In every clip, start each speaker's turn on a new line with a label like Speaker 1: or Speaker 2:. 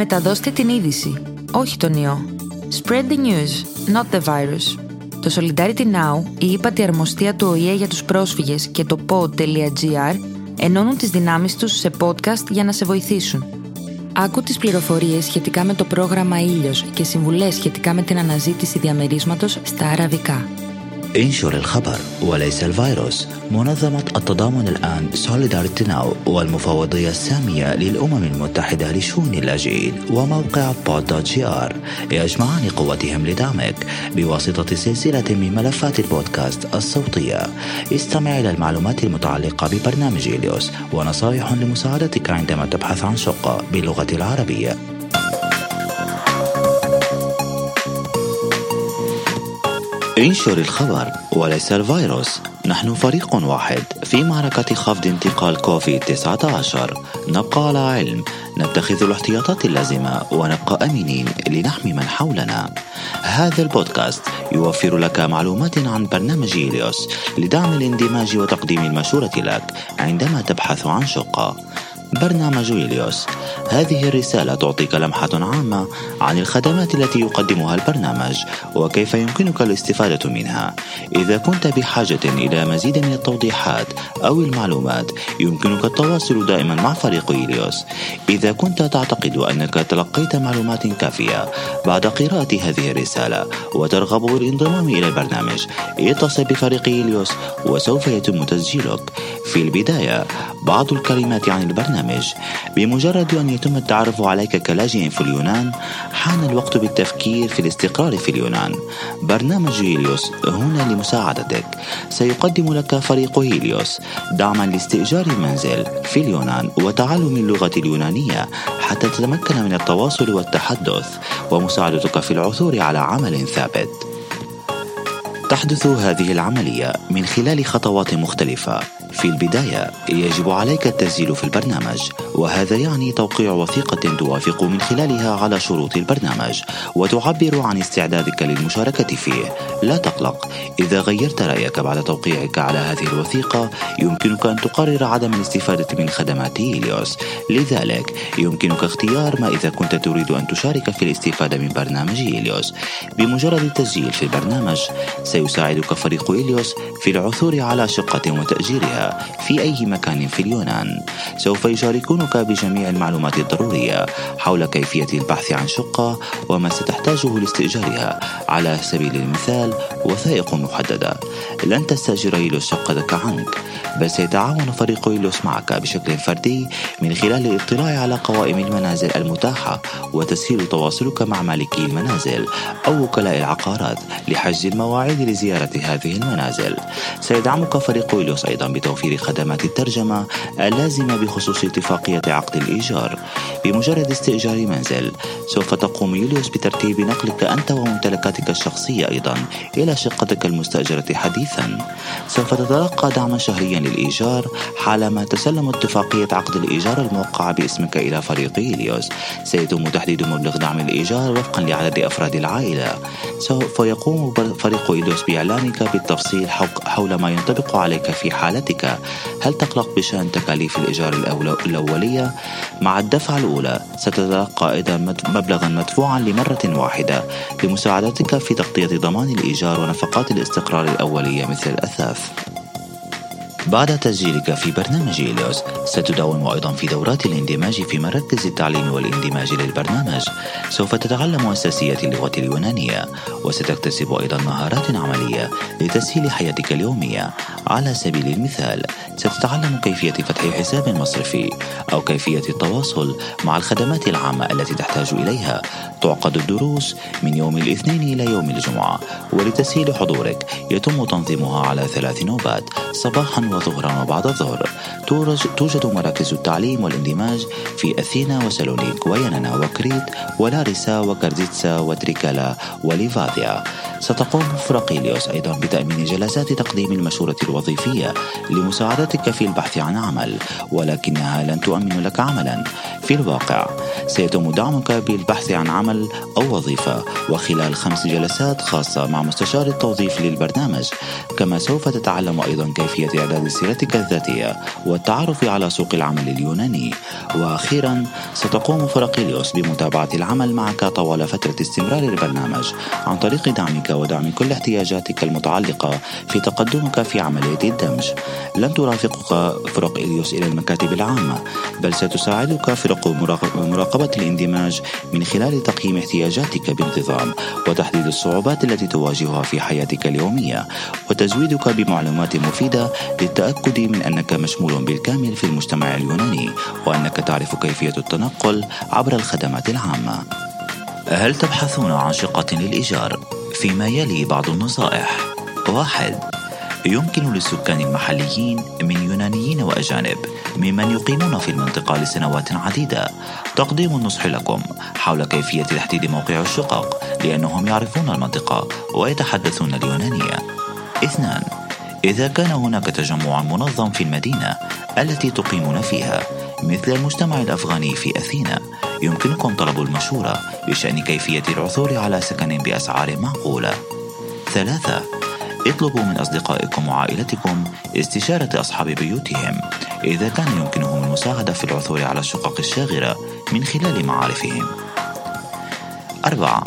Speaker 1: Μεταδώστε την είδηση, όχι τον ιό. Spread the news, not the virus. Το Solidarity Now, η ύπατη αρμοστία του ΟΗΕ για τους πρόσφυγες και το pod.gr ενώνουν τις δυνάμεις τους σε podcast για να σε βοηθήσουν. Άκου τις πληροφορίες σχετικά με το πρόγραμμα Ήλιος και συμβουλές σχετικά με την αναζήτηση διαμερίσματος στα αραβικά.
Speaker 2: انشر الخبر وليس الفيروس. منظمة التضامن الآن سوليداريتي ناو والمفوضية السامية للأمم المتحدة لشؤون اللاجئين وموقع بود جي آر يجمعان قوتهم لدعمك بواسطة سلسلة من ملفات البودكاست الصوتية. استمع إلى المعلومات المتعلقة ببرنامج إليوس ونصائح لمساعدتك عندما تبحث عن شقة باللغة العربية. انشر الخبر وليس الفيروس. نحن فريق واحد في معركة خفض انتقال كوفيد 19 نبقى على علم. نتخذ الاحتياطات اللازمة ونبقى أمنين لنحمي من حولنا. هذا البودكاست يوفر لك معلومات عن برنامج إليوس لدعم الاندماج وتقديم المشورة لك عندما تبحث عن شقة. برنامج إليوس. هذه الرسالة تعطيك لمحة عامة عن الخدمات التي يقدمها البرنامج وكيف يمكنك الاستفادة منها. إذا كنت بحاجة إلى مزيد من التوضيحات أو المعلومات يمكنك التواصل دائما مع فريق إليوس. إذا كنت تعتقد أنك تلقيت معلومات كافية بعد قراءة هذه الرسالة وترغب بالانضمام إلى البرنامج اتصل بفريق إليوس وسوف يتم تسجيلك. في البداية بعض الكلمات عن البرنامج بمجرد أن يتم التعرف عليك كلاجئ في اليونان حان الوقت بالتفكير في الاستقرار في اليونان. برنامج هيليوس هنا لمساعدتك. سيقدم لك فريق هيليوس دعما لاستئجار منزل في اليونان وتعلم اللغة اليونانية حتى تتمكن من التواصل والتحدث. ومساعدتك في العثور على عمل ثابت. تحدث هذه العملية من خلال خطوات مختلفة. في البداية يجب عليك التسجيل في البرنامج وهذا يعني توقيع وثيقة توافق من خلالها على شروط البرنامج وتعبر عن استعدادك للمشاركة فيه. لا تقلق إذا غيرت رأيك بعد توقيعك على هذه الوثيقة يمكنك أن تقرر عدم الاستفادة من خدمات إليوس لذلك يمكنك اختيار ما إذا كنت تريد أن تشارك في الاستفادة من برنامج إليوس بمجرد التسجيل في البرنامج سيساعدك فريق إليوس في العثور على شقة وتأجيرها. في أي مكان في اليونان. سوف يشاركونك بجميع المعلومات الضرورية حول كيفية البحث عن شقة وما ستحتاجه لاستئجارها. على سبيل المثال وثائق محددة لن تستأجر إيلوس شقتك عنك بل سيتعاون فريق إيلوس معك بشكل فردي من خلال الاطلاع على قوائم المنازل المتاحة وتسهيل تواصلك مع مالكي المنازل أو وكلاء العقارات لحجز المواعيد لزيارة هذه المنازل. سيدعمك فريق إيلوس أيضا بتوفير خدمات الترجمة اللازمة بخصوص اتفاقية عقد الإيجار. بمجرد استئجار منزل سوف تقوم يوليوس بترتيب نقلك أنت وممتلكاتك الشخصية أيضا إلى شقتك المستأجرة حديثا. سوف تتلقى دعما شهريا للإيجار حالما تسلم اتفاقية عقد الإيجار الموقعة باسمك إلى فريق إليوس. سيتم تحديد مبلغ دعم الإيجار وفقا لعدد أفراد العائلة. سوف يقوم فريق إليوس بإعلانك بالتفصيل حول ما ينطبق عليك في حالتك. هل تقلق بشأن تكاليف الإيجار الأولية؟ مع الدفعة الأولى ستتلقى أيضا مبلغا مدفوعا لمرة واحدة. لمساعدتك في تغطية ضمان الإيجار ونفقات الاستقرار الأولية مثل الأثاث. بعد تسجيلك في برنامج إليوس ستداوم أيضا في دورات الاندماج في مراكز التعليم والاندماج للبرنامج. سوف تتعلم أساسيات اللغة اليونانية وستكتسب أيضا مهارات عملية لتسهيل حياتك اليومية. على سبيل المثال ستتعلم كيفية فتح حساب مصرفي أو كيفية التواصل مع الخدمات العامة التي تحتاج إليها. تعقد الدروس من يوم الاثنين إلى يوم الجمعة ولتسهيل حضورك يتم تنظيمها على ثلاث نوبات صباحا وظهرا وبعد الظهر. توجد مراكز التعليم والاندماج في أثينا وسالونيك وينانا وكريت ولاريسا وكارزيتسا وتريكالا وليفاذيا ستقوم فرقيليوس أيضا بتأمين جلسات تقديم المشورة الوظيفية لمساعدتك في البحث عن عمل ولكنها لن تؤمن لك عملا. في الواقع سيتم دعمك بالبحث عن عمل أو وظيفة وخلال خمس جلسات خاصة مع مستشار التوظيف للبرنامج. كما سوف تتعلم أيضا كيفية إعداد سيرتك الذاتية والتعرف على سوق العمل اليوناني. وأخيرا ستقوم فرقيليوس بمتابعة العمل معك طوال فترة استمرار البرنامج عن طريق دعمك ودعم كل احتياجاتك المتعلقة في تقدمك في عملية الدمج. لن ترافقك فرق إليوس إلى المكاتب العامة بل ستساعدك فرق مراقبة الاندماج من خلال تقييم احتياجاتك بانتظام وتحديد الصعوبات التي تواجهها في حياتك اليومية. وتزويدك بمعلومات مفيدة للتأكد من أنك مشمول بالكامل في المجتمع اليوناني وأنك تعرف كيفية التنقل عبر الخدمات العامة هل تبحثون عن شقة للإيجار؟ فيما يلي بعض النصائح واحد يمكن للسكان المحليين من يونانيين وأجانب ممن يقيمون في المنطقة لسنوات عديدة تقديم النصح لكم حول كيفية تحديد موقع الشقق لأنهم يعرفون المنطقة ويتحدثون اليونانية اثنان إذا كان هناك تجمع منظم في المدينة التي تقيمون فيها مثل المجتمع الأفغاني في أثينا يمكنكم طلب المشورة بشأن كيفية العثور على سكن بأسعار معقولة. ثلاثة اطلبوا من أصدقائكم وعائلتكم استشارة أصحاب بيوتهم إذا كان يمكنهم المساعدة في العثور على الشقق الشاغرة من خلال معارفهم. أربعة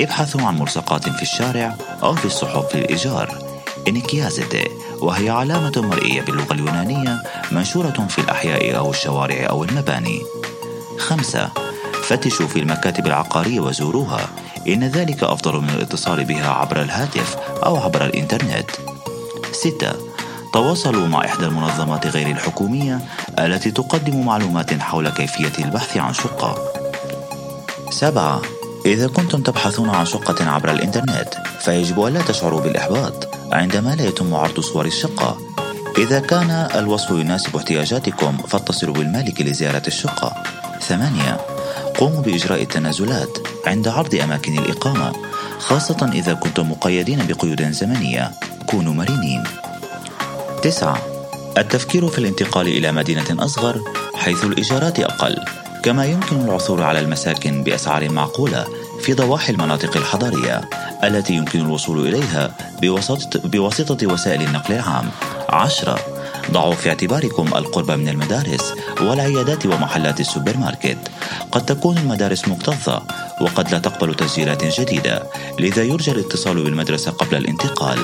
Speaker 2: ابحثوا عن ملصقات في الشارع أو في الصحف للإيجار إنكيازيتي وهي علامة مرئية باللغة اليونانية منشورة في الأحياء أو الشوارع أو المباني. خمسة فتشوا في المكاتب العقارية وزوروها. إن ذلك أفضل من الاتصال بها عبر الهاتف أو عبر الإنترنت. ستة تواصلوا مع إحدى المنظمات غير الحكومية التي تقدم معلومات حول كيفية البحث عن شقة. سبعة إذا كنتم تبحثون عن شقة عبر الإنترنت فيجب ألا تشعروا بالإحباط. عندما لا يتم عرض صور الشقة. إذا كان الوصف يناسب احتياجاتكم فاتصلوا بالمالك لزيارة الشقة. ثمانية قوموا بإجراء التنازلات عند عرض أماكن الإقامة خاصة إذا كنتم مقيدين بقيود زمنية. كونوا مرنين. تسعة التفكير في الانتقال إلى مدينة أصغر حيث الإيجارات أقل كما يمكن العثور على المساكن بأسعار معقولة. في ضواحي المناطق الحضرية التي يمكن الوصول إليها بواسطة, بواسطة وسائل النقل العام. عشرة. ضعوا في اعتباركم القرب من المدارس والعيادات ومحلات السوبر ماركت. قد تكون المدارس مكتظة وقد لا تقبل تسجيلات جديدة لذا يرجى الاتصال بالمدرسة قبل الانتقال.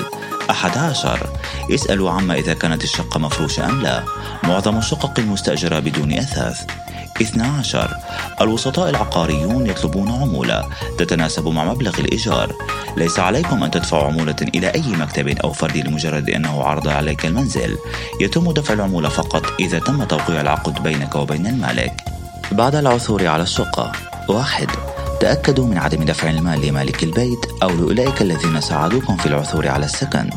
Speaker 2: أحد عشر. اسألوا عما إذا كانت الشقة مفروشة أم لا. معظم الشقق المستأجرة بدون أثاث. 12 الوسطاء العقاريون يطلبون عمولة تتناسب مع مبلغ الإيجار. ليس عليكم أن تدفعوا عمولة إلى أي مكتب أو فرد لمجرد أنه عرض عليك المنزل. يتم دفع العمولة فقط إذا تم توقيع العقد بينك وبين المالك. بعد العثور على الشقة واحد. تأكدوا من عدم دفع المال لمالك البيت أو لأولئك الذين ساعدوكم في العثور على السكن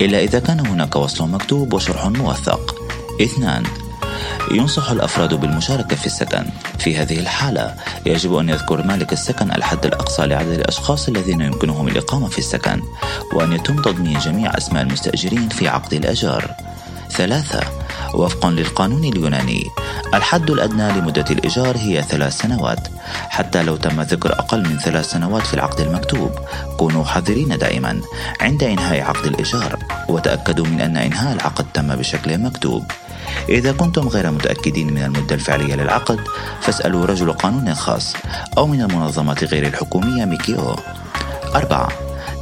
Speaker 2: إلا إذا كان هناك وصل مكتوب وشرح موثق. اثنان. ينصح الأفراد بالمشاركة في السكن. في هذه الحالة يجب أن يذكر مالك السكن الحد الأقصى لعدد الأشخاص الذين يمكنهم الإقامة في السكن وأن يتم تضمين جميع أسماء المستأجرين في عقد الأجار ثلاثة وفقا للقانون اليوناني الحد الأدنى لمدة الإيجار هي ثلاث سنوات. حتى لو تم ذكر أقل من ثلاث سنوات في العقد المكتوب كونوا حذرين دائما عند إنهاء عقد الإيجار. وتأكدوا من أن إنهاء العقد تم بشكل مكتوب. إذا كنتم غير متأكدين من المدة الفعلية للعقد فاسألوا رجل قانون خاص أو من المنظمات غير الحكومية ميكيو. أربعة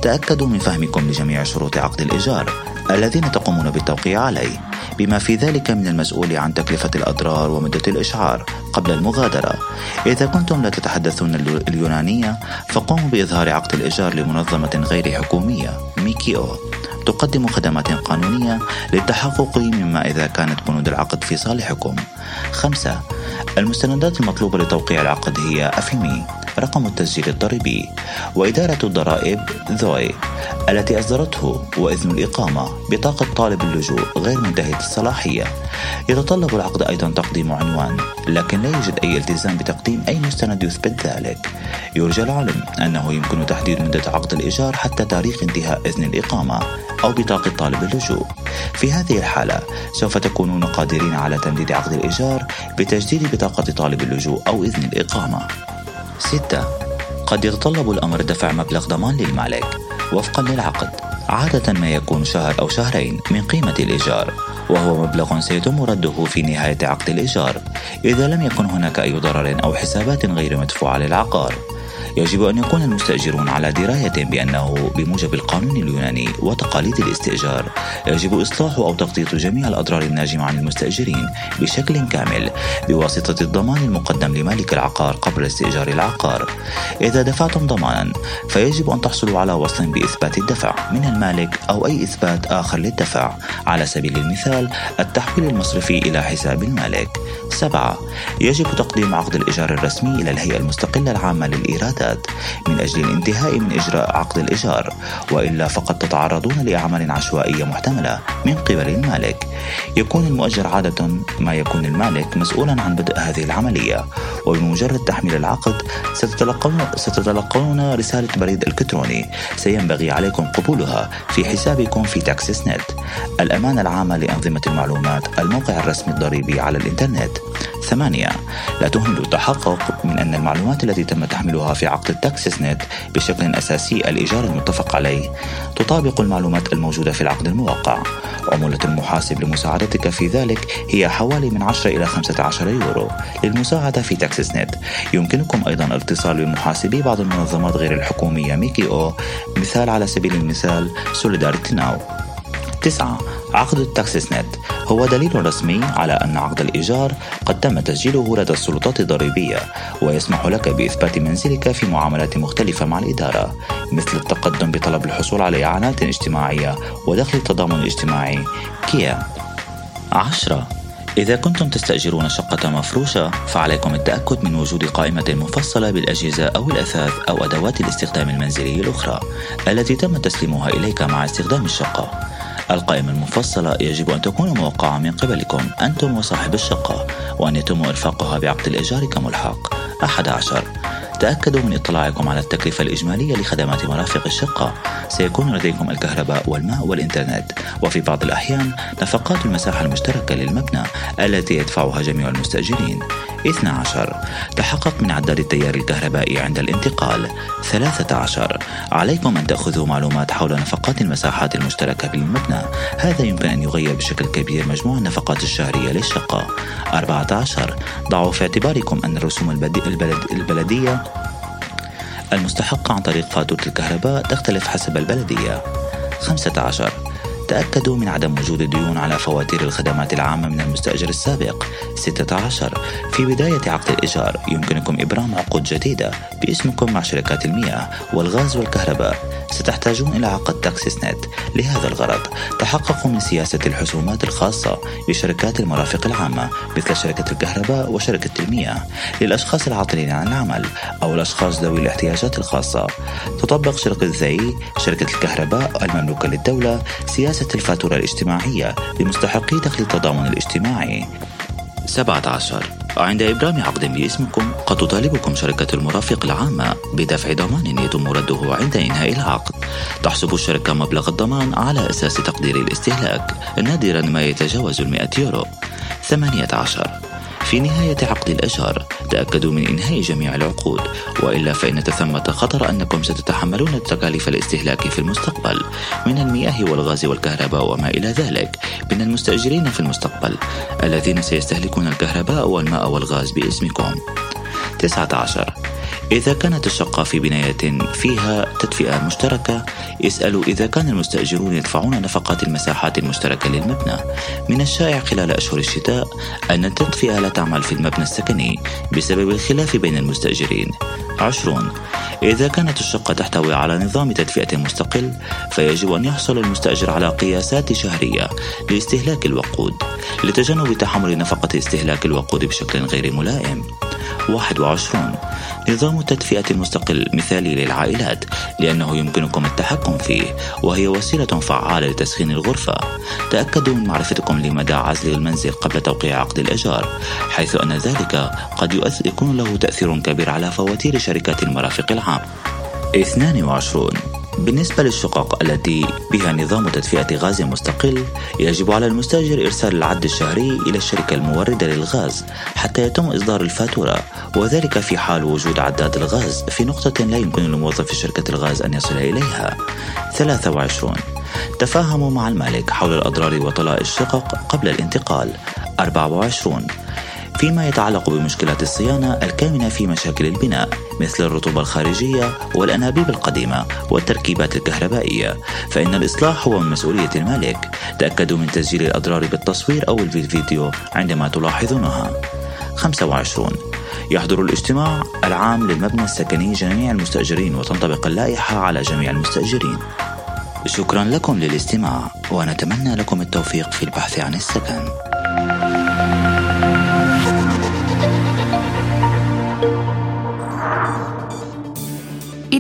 Speaker 2: تأكدوا من فهمكم لجميع شروط عقد الإيجار الذين تقومون بالتوقيع عليه بما في ذلك من المسؤول عن تكلفة الأضرار ومدة الإشعار قبل المغادرة. إذا كنتم لا تتحدثون اليونانية فقوموا بإظهار عقد الإيجار لمنظمة غير حكومية ميكيو. تقدم خدمات قانونية للتحقق مما إذا كانت بنود العقد في صالحكم. خمسة المستندات المطلوبة لتوقيع العقد هي أفيمي رقم التسجيل الضريبي. وإدارة الضرائب ذوي التي أصدرته وإذن الإقامة بطاقة طالب اللجوء غير منتهية الصلاحية. يتطلب العقد أيضا تقديم عنوان لكن لا يوجد أي التزام بتقديم أي مستند يثبت ذلك. يرجى العلم أنه يمكن تحديد مدة عقد الإيجار حتى تاريخ انتهاء إذن الإقامة أو بطاقة طالب اللجوء. في هذه الحالة سوف تكونون قادرين على تمديد عقد الإيجار بتجديد بطاقة طالب اللجوء أو إذن الإقامة. 6. قد يتطلب الأمر دفع مبلغ ضمان للمالك وفقا للعقد عادة ما يكون شهر أو شهرين من قيمة الإيجار وهو مبلغ سيتم رده في نهاية عقد الإيجار إذا لم يكن هناك أي ضرر أو حسابات غير مدفوعة للعقار يجب أن يكون المستأجرون على دراية بأنه بموجب القانون اليوناني وتقاليد الاستئجار. يجب إصلاح أو تغطية جميع الأضرار الناجمة عن المستأجرين بشكل كامل بواسطة الضمان المقدم لمالك العقار قبل استئجار العقار. إذا دفعتم ضمانا فيجب أن تحصلوا على وصل بإثبات الدفع من المالك أو أي إثبات آخر للدفع. على سبيل المثال التحويل المصرفي إلى حساب المالك. سبعة يجب تقديم عقد الإيجار الرسمي إلى الهيئة المستقلة العامة للإيرادات. من أجل الانتهاء من إجراء عقد الإيجار وإلا فقد تتعرضون لأعمال عشوائية محتملة من قبل المالك. يكون المؤجر عادة ما يكون المالك مسؤولا عن بدء هذه العملية وبمجرد تحميل العقد ستتلقون, ستتلقون رسالة بريد إلكتروني. سينبغي عليكم قبولها في حسابكم في TAXISnet. الأمانة العامة لأنظمة المعلومات الموقع الرسمي الضريبي على الإنترنت. ثمانية. لا تهملوا التحقق من أن المعلومات التي تم تحميلها في عقد ال TAXISnet بشكل أساسي الإيجار المتفق عليه. تطابق المعلومات الموجودة في العقد الموقع. عمولة المحاسب لمساعدتك في ذلك هي حوالي من 10 إلى 15 يورو للمساعدة في TAXISnet يمكنكم أيضا الاتصال بمحاسبي بعض المنظمات غير الحكومية MKO. مثال على سبيل المثال Solidarity Now تسعة. عقد ال TAXISnet هو دليل رسمي على أن عقد الإيجار قد تم تسجيله لدى السلطات الضريبية ويسمح لك بإثبات منزلك في معاملات مختلفة مع الإدارة مثل التقدم بطلب الحصول على إعانات اجتماعية ودخل التضامن الاجتماعي كيا عشرة. إذا كنتم تستأجرون شقة مفروشة فعليكم التأكد من وجود قائمة مفصلة بالأجهزة أو الأثاث أو أدوات الاستخدام المنزلي الأخرى التي تم تسليمها إليك مع استخدام الشقة. القائمة المفصلة يجب أن تكون موقعة من قبلكم أنتم وصاحب الشقة وأن يتم إرفاقها بعقد الإيجار كملحق 11 تأكدوا من إطلاعكم على التكلفة الإجمالية لخدمات مرافق الشقة. سيكون لديكم الكهرباء والماء والإنترنت. وفي بعض الأحيان نفقات المساحة المشتركة للمبنى التي يدفعها جميع المستأجرين. 12 تحقق من عداد التيار الكهربائي عند الانتقال 13 عليكم أن تأخذوا معلومات حول نفقات المساحات المشتركة بالمبنى. هذا يمكن أن يغير بشكل كبير مجموع النفقات الشهرية للشقة. 14 ضعوا في اعتباركم أن الرسوم البلد البلدية المستحقة عن طريق فاتورة الكهرباء تختلف حسب البلدية. 15 تأكدوا من عدم وجود ديون على فواتير الخدمات العامة من المستأجر السابق. 16 في بداية عقد الإيجار يمكنكم إبرام عقود جديدة باسمكم مع شركات المياه والغاز والكهرباء. ستحتاجون إلى عقد تاكسيس نت. لهذا الغرض تحققوا من سياسة الحسومات الخاصة لشركات المرافق العامة مثل شركة الكهرباء وشركة المياه للأشخاص العاطلين عن العمل أو الأشخاص ذوي الاحتياجات الخاصة. تطبق شركة ذي شركة الكهرباء المملوكة للدولة سياسة الفاتورة الاجتماعية لمستحقي دخل التضامن الاجتماعي. 17 عند إبرام عقد باسمكم قد تطالبكم شركة المرافق العامة بدفع ضمان يتم رده عند إنهاء العقد. تحسب الشركة مبلغ الضمان على أساس تقدير الاستهلاك. نادرا ما يتجاوز المئة يورو. 18 في نهاية عقد الإيجار تأكدوا من إنهاء جميع العقود. وإلا فإن ثمة خطر أنكم ستتحملون تكاليف الاستهلاك في المستقبل. من المياه والغاز والكهرباء وما إلى ذلك. من المستأجرين في المستقبل. الذين سيستهلكون الكهرباء والماء والغاز باسمكم. 19 إذا كانت الشقة في بناية فيها تدفئة مشتركة اسألوا إذا كان المستأجرون يدفعون نفقات المساحات المشتركة للمبنى. من الشائع خلال أشهر الشتاء أن التدفئة لا تعمل في المبنى السكني بسبب الخلاف بين المستأجرين. عشرون إذا كانت الشقة تحتوي على نظام تدفئة مستقل فيجب أن يحصل المستأجر على قياسات شهرية لاستهلاك الوقود لتجنب تحمل نفقة استهلاك الوقود بشكل غير ملائم. 21 نظام التدفئة المستقل مثالي للعائلات لأنه يمكنكم التحكم فيه وهي وسيلة فعالة لتسخين الغرفة. تأكدوا من معرفتكم لمدى عزل المنزل قبل توقيع عقد الإيجار حيث أن ذلك قد يكون له تأثير كبير على فواتير شركات المرافق العامة 22 بالنسبة للشقق التي بها نظام تدفئة غاز مستقل يجب على المستأجر إرسال العد الشهري إلى الشركة الموردة للغاز حتى يتم إصدار الفاتورة وذلك في حال وجود عداد الغاز في نقطة لا يمكن لموظف شركة الغاز أن يصل إليها. 23 تفاهموا مع المالك حول الأضرار وطلاء الشقق قبل الانتقال. 24 فيما يتعلق بمشكلات الصيانة الكامنة في مشاكل البناء مثل الرطوبة الخارجية والأنابيب القديمة والتركيبات الكهربائية. فإن الإصلاح هو من مسؤولية المالك. تأكدوا من تسجيل الأضرار بالتصوير أو بالفيديو عندما تلاحظونها. 25 يحضر الاجتماع العام للمبنى السكني جميع المستأجرين وتنطبق اللائحة على جميع المستأجرين. شكرا لكم للاستماع ونتمنى لكم التوفيق في البحث عن السكن.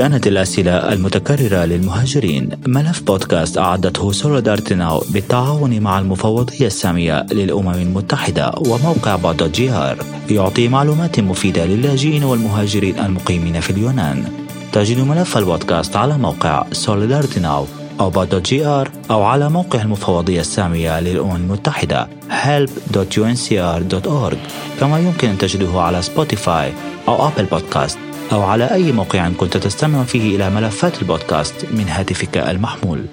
Speaker 2: كانت الأسئلة المتكررة للمهاجرين. ملف بودكاست أعدته سوليدارتي ناو بالتعاون مع المفوضية السامية للأمم المتحدة وموقع بعض جي آر يعطي معلومات مفيدة للاجئين والمهاجرين المقيمين في اليونان. تجد ملف البودكاست على موقع Solidarity Now أو بعض جي آر أو على موقع المفوضية السامية للأمم المتحدة help.unhcr.org كما يمكن أن تجده على Spotify أو Apple Podcasts أو على أي موقع كنت تستمع فيه إلى ملفات البودكاست من هاتفك المحمول.